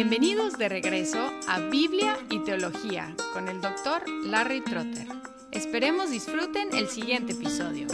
Bienvenidos de regreso a Biblia y Teología con el doctor Larry Trotter. Esperemos disfruten el siguiente episodio.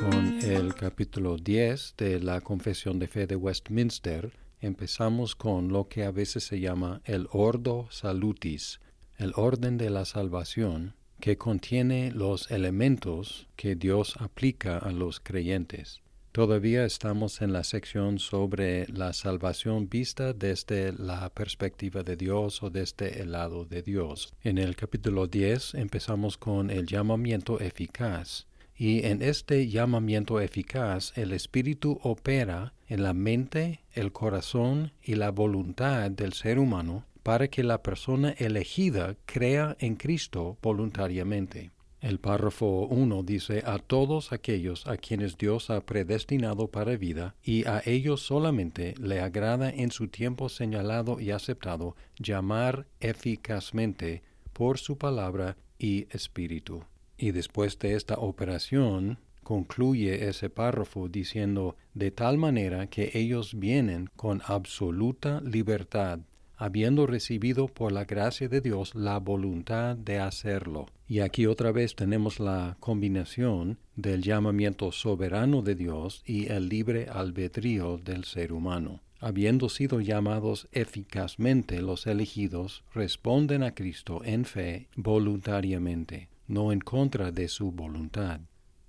Con el capítulo 10 de la Confesión de Fe de Westminster, empezamos con lo que a veces se llama el Ordo Salutis, el orden de la salvación, que contiene los elementos que Dios aplica a los creyentes. Todavía estamos en la sección sobre la salvación vista desde la perspectiva de Dios o desde el lado de Dios. En el capítulo 10 empezamos con el llamamiento eficaz. Y en este llamamiento eficaz el Espíritu opera en la mente, el corazón y la voluntad del ser humano para que la persona elegida crea en Cristo voluntariamente. El párrafo 1 dice a todos aquellos a quienes Dios ha predestinado para vida, y a ellos solamente le agrada en su tiempo señalado y aceptado llamar eficazmente por su palabra y espíritu. Y después de esta operación, concluye ese párrafo diciendo de tal manera que ellos vienen con absoluta libertad habiendo recibido por la gracia de Dios la voluntad de hacerlo. Y aquí otra vez tenemos la combinación del llamamiento soberano de Dios y el libre albedrío del ser humano. Habiendo sido llamados eficazmente los elegidos, responden a Cristo en fe voluntariamente, no en contra de su voluntad.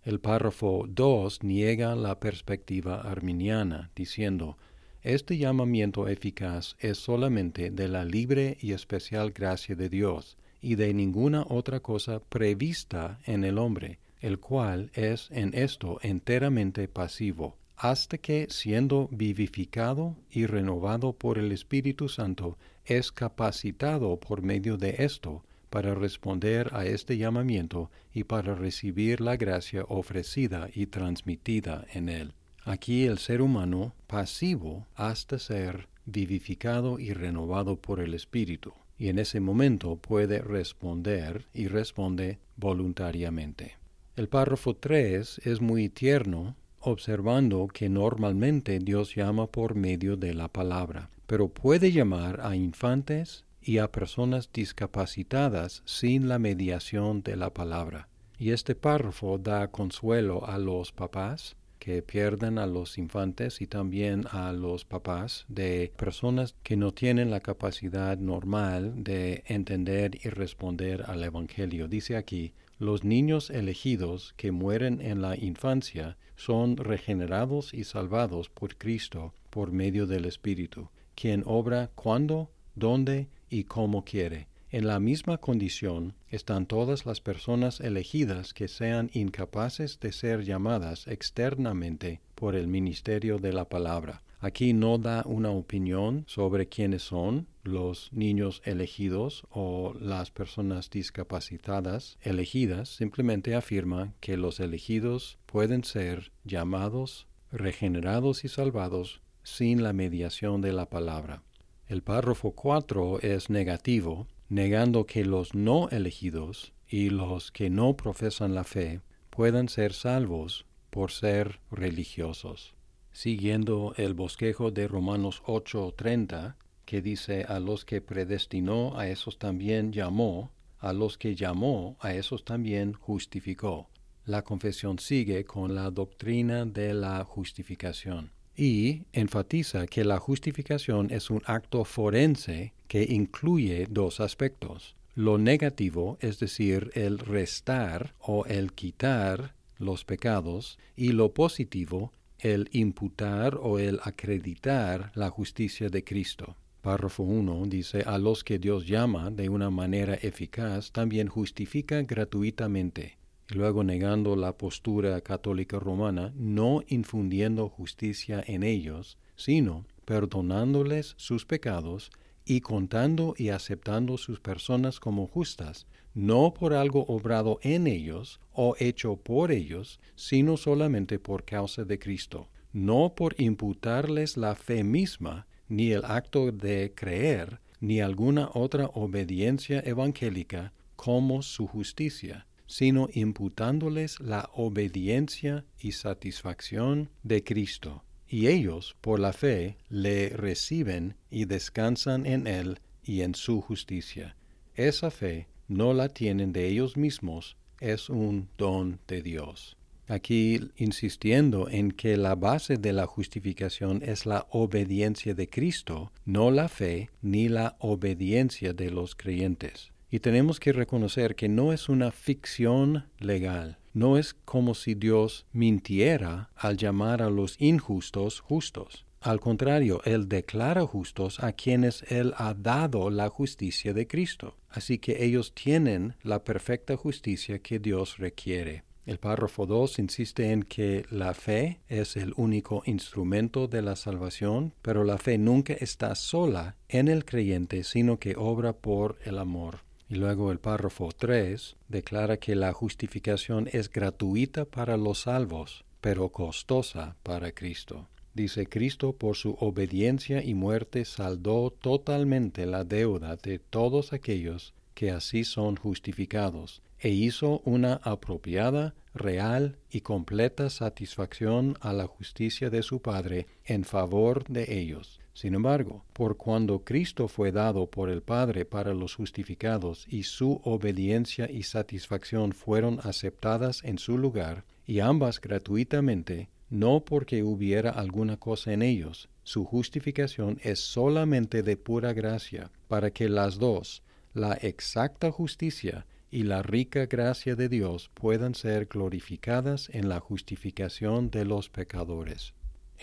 El párrafo 2 niega la perspectiva arminiana, diciendo, este llamamiento eficaz es solamente de la libre y especial gracia de Dios y de ninguna otra cosa prevista en el hombre, el cual es en esto enteramente pasivo, hasta que, siendo vivificado y renovado por el Espíritu Santo, es capacitado por medio de esto para responder a este llamamiento y para recibir la gracia ofrecida y transmitida en él. Aquí el ser humano pasivo hasta ser vivificado y renovado por el Espíritu, y en ese momento puede responder y responde voluntariamente. El párrafo 3 es muy tierno, observando que normalmente Dios llama por medio de la palabra, pero puede llamar a infantes y a personas discapacitadas sin la mediación de la palabra. Y este párrafo da consuelo a los papás, que pierden a los infantes y también a los papás de personas que no tienen la capacidad normal de entender y responder al Evangelio. Dice aquí, los niños elegidos que mueren en la infancia son regenerados y salvados por Cristo por medio del Espíritu, quien obra cuando, dónde y cómo quiere en la misma condición están todas las personas elegidas que sean incapaces de ser llamadas externamente por el ministerio de la palabra. Aquí no da una opinión sobre quiénes son los niños elegidos o las personas discapacitadas elegidas, simplemente afirma que los elegidos pueden ser llamados, regenerados y salvados sin la mediación de la palabra. El párrafo 4 es negativo negando que los no elegidos y los que no profesan la fe puedan ser salvos por ser religiosos. Siguiendo el bosquejo de Romanos 8:30, que dice a los que predestinó, a esos también llamó, a los que llamó, a esos también justificó. La confesión sigue con la doctrina de la justificación y enfatiza que la justificación es un acto forense que incluye dos aspectos. Lo negativo, es decir, el restar o el quitar los pecados, y lo positivo, el imputar o el acreditar la justicia de Cristo. Párrafo 1 dice, a los que Dios llama de una manera eficaz, también justifica gratuitamente luego negando la postura católica romana, no infundiendo justicia en ellos, sino perdonándoles sus pecados y contando y aceptando sus personas como justas, no por algo obrado en ellos o hecho por ellos, sino solamente por causa de Cristo, no por imputarles la fe misma, ni el acto de creer, ni alguna otra obediencia evangélica como su justicia, sino imputándoles la obediencia y satisfacción de Cristo, y ellos, por la fe, le reciben y descansan en Él y en su justicia. Esa fe no la tienen de ellos mismos, es un don de Dios. Aquí insistiendo en que la base de la justificación es la obediencia de Cristo, no la fe ni la obediencia de los creyentes. Y tenemos que reconocer que no es una ficción legal. No es como si Dios mintiera al llamar a los injustos justos. Al contrario, Él declara justos a quienes Él ha dado la justicia de Cristo. Así que ellos tienen la perfecta justicia que Dios requiere. El párrafo 2 insiste en que la fe es el único instrumento de la salvación, pero la fe nunca está sola en el creyente, sino que obra por el amor. Y luego el párrafo 3 declara que la justificación es gratuita para los salvos, pero costosa para Cristo. Dice Cristo por su obediencia y muerte saldó totalmente la deuda de todos aquellos que así son justificados, e hizo una apropiada, real y completa satisfacción a la justicia de su Padre en favor de ellos. Sin embargo, por cuando Cristo fue dado por el Padre para los justificados y su obediencia y satisfacción fueron aceptadas en su lugar, y ambas gratuitamente, no porque hubiera alguna cosa en ellos, su justificación es solamente de pura gracia, para que las dos, la exacta justicia y la rica gracia de Dios puedan ser glorificadas en la justificación de los pecadores.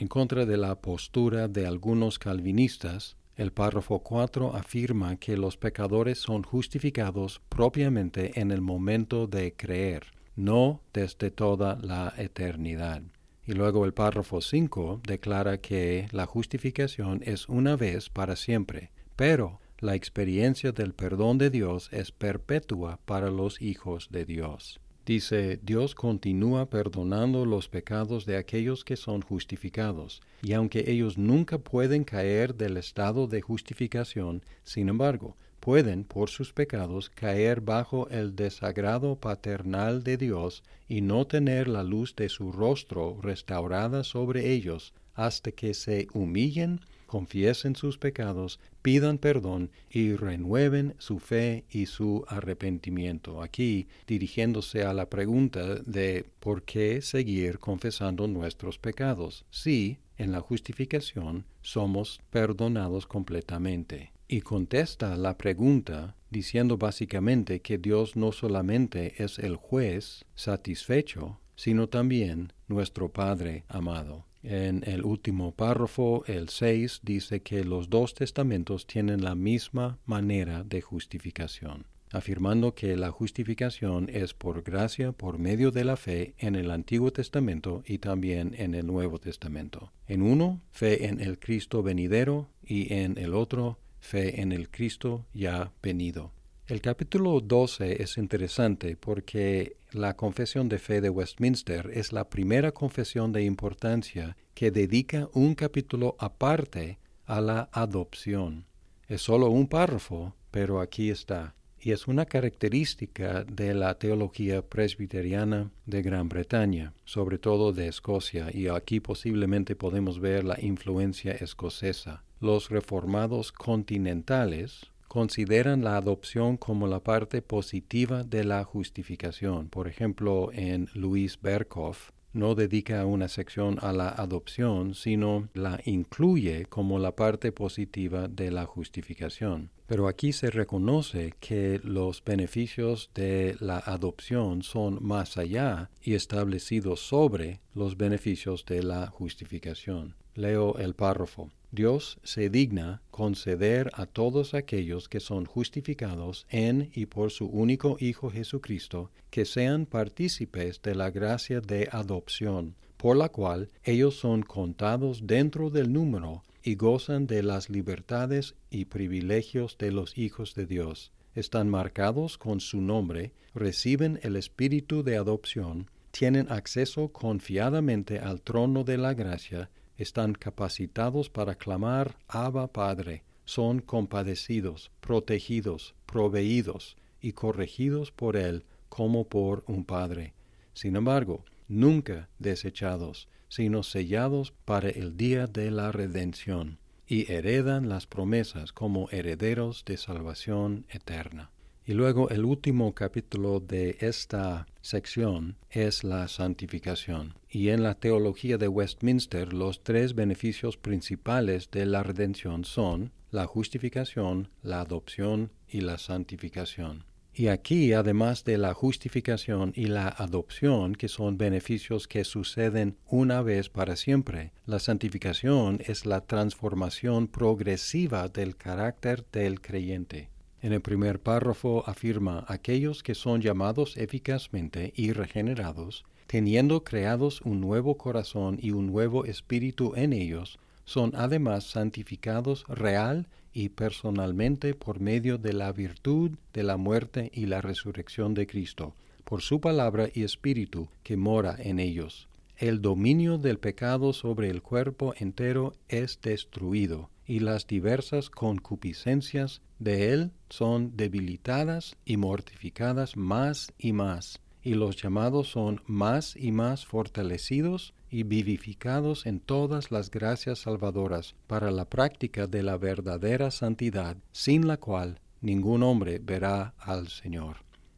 En contra de la postura de algunos calvinistas, el párrafo 4 afirma que los pecadores son justificados propiamente en el momento de creer, no desde toda la eternidad. Y luego el párrafo 5 declara que la justificación es una vez para siempre, pero la experiencia del perdón de Dios es perpetua para los hijos de Dios. Dice, Dios continúa perdonando los pecados de aquellos que son justificados, y aunque ellos nunca pueden caer del estado de justificación, sin embargo, pueden, por sus pecados, caer bajo el desagrado paternal de Dios y no tener la luz de su rostro restaurada sobre ellos, hasta que se humillen confiesen sus pecados, pidan perdón y renueven su fe y su arrepentimiento. Aquí dirigiéndose a la pregunta de por qué seguir confesando nuestros pecados si en la justificación somos perdonados completamente. Y contesta la pregunta diciendo básicamente que Dios no solamente es el juez satisfecho, sino también nuestro Padre amado. En el último párrafo, el 6, dice que los dos testamentos tienen la misma manera de justificación, afirmando que la justificación es por gracia por medio de la fe en el Antiguo Testamento y también en el Nuevo Testamento. En uno, fe en el Cristo venidero y en el otro, fe en el Cristo ya venido. El capítulo 12 es interesante porque la Confesión de Fe de Westminster es la primera confesión de importancia que dedica un capítulo aparte a la adopción. Es solo un párrafo, pero aquí está. Y es una característica de la teología presbiteriana de Gran Bretaña, sobre todo de Escocia, y aquí posiblemente podemos ver la influencia escocesa. Los reformados continentales, consideran la adopción como la parte positiva de la justificación. Por ejemplo, en Luis Berkhoff no dedica una sección a la adopción, sino la incluye como la parte positiva de la justificación. Pero aquí se reconoce que los beneficios de la adopción son más allá y establecidos sobre los beneficios de la justificación. Leo el párrafo. Dios se digna conceder a todos aquellos que son justificados en y por su único Hijo Jesucristo, que sean partícipes de la gracia de adopción, por la cual ellos son contados dentro del número y gozan de las libertades y privilegios de los hijos de Dios. Están marcados con su nombre, reciben el espíritu de adopción, tienen acceso confiadamente al trono de la gracia, están capacitados para clamar Abba Padre, son compadecidos, protegidos, proveídos y corregidos por Él como por un Padre. Sin embargo, nunca desechados, sino sellados para el día de la redención, y heredan las promesas como herederos de salvación eterna. Y luego el último capítulo de esta sección es la santificación. Y en la teología de Westminster los tres beneficios principales de la redención son la justificación, la adopción y la santificación. Y aquí, además de la justificación y la adopción, que son beneficios que suceden una vez para siempre, la santificación es la transformación progresiva del carácter del creyente. En el primer párrafo afirma aquellos que son llamados eficazmente y regenerados, teniendo creados un nuevo corazón y un nuevo espíritu en ellos, son además santificados real y personalmente por medio de la virtud de la muerte y la resurrección de Cristo, por su palabra y espíritu que mora en ellos. El dominio del pecado sobre el cuerpo entero es destruido, y las diversas concupiscencias de él son debilitadas y mortificadas más y más, y los llamados son más y más fortalecidos y vivificados en todas las gracias salvadoras para la práctica de la verdadera santidad, sin la cual ningún hombre verá al Señor.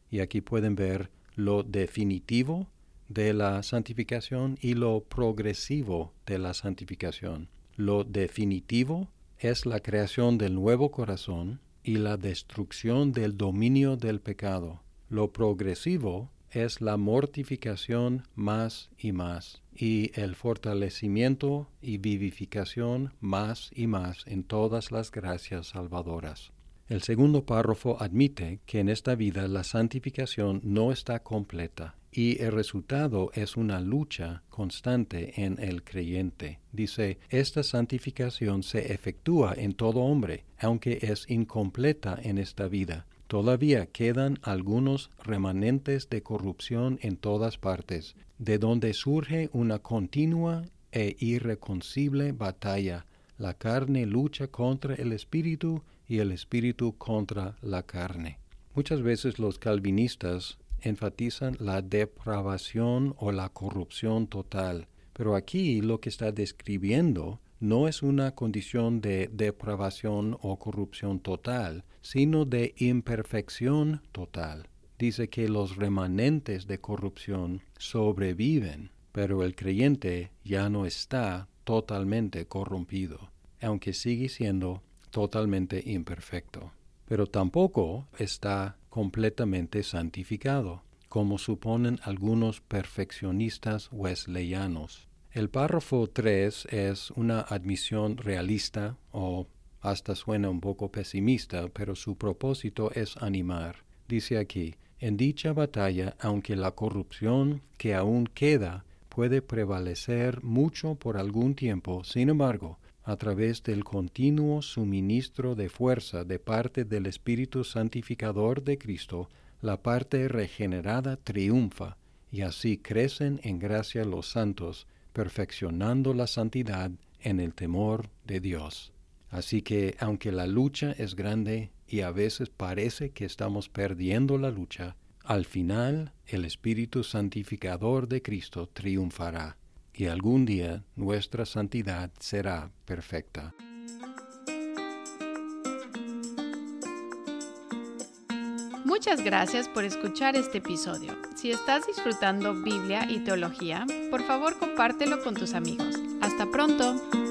Y aquí pueden ver lo definitivo de la santificación y lo progresivo de la santificación. Lo definitivo es la creación del nuevo corazón y la destrucción del dominio del pecado. Lo progresivo es la mortificación más y más, y el fortalecimiento y vivificación más y más en todas las gracias salvadoras. El segundo párrafo admite que en esta vida la santificación no está completa y el resultado es una lucha constante en el creyente. Dice, esta santificación se efectúa en todo hombre, aunque es incompleta en esta vida. Todavía quedan algunos remanentes de corrupción en todas partes, de donde surge una continua e irreconcible batalla. La carne lucha contra el espíritu y el espíritu contra la carne. Muchas veces los calvinistas enfatizan la depravación o la corrupción total, pero aquí lo que está describiendo no es una condición de depravación o corrupción total, sino de imperfección total. Dice que los remanentes de corrupción sobreviven, pero el creyente ya no está totalmente corrompido, aunque sigue siendo totalmente imperfecto. Pero tampoco está completamente santificado, como suponen algunos perfeccionistas wesleyanos. El párrafo 3 es una admisión realista o hasta suena un poco pesimista, pero su propósito es animar. Dice aquí, en dicha batalla, aunque la corrupción que aún queda puede prevalecer mucho por algún tiempo, sin embargo, a través del continuo suministro de fuerza de parte del Espíritu Santificador de Cristo, la parte regenerada triunfa, y así crecen en gracia los santos, perfeccionando la santidad en el temor de Dios. Así que aunque la lucha es grande y a veces parece que estamos perdiendo la lucha, al final el Espíritu Santificador de Cristo triunfará y algún día nuestra santidad será perfecta. Muchas gracias por escuchar este episodio. Si estás disfrutando Biblia y teología, por favor compártelo con tus amigos. Hasta pronto.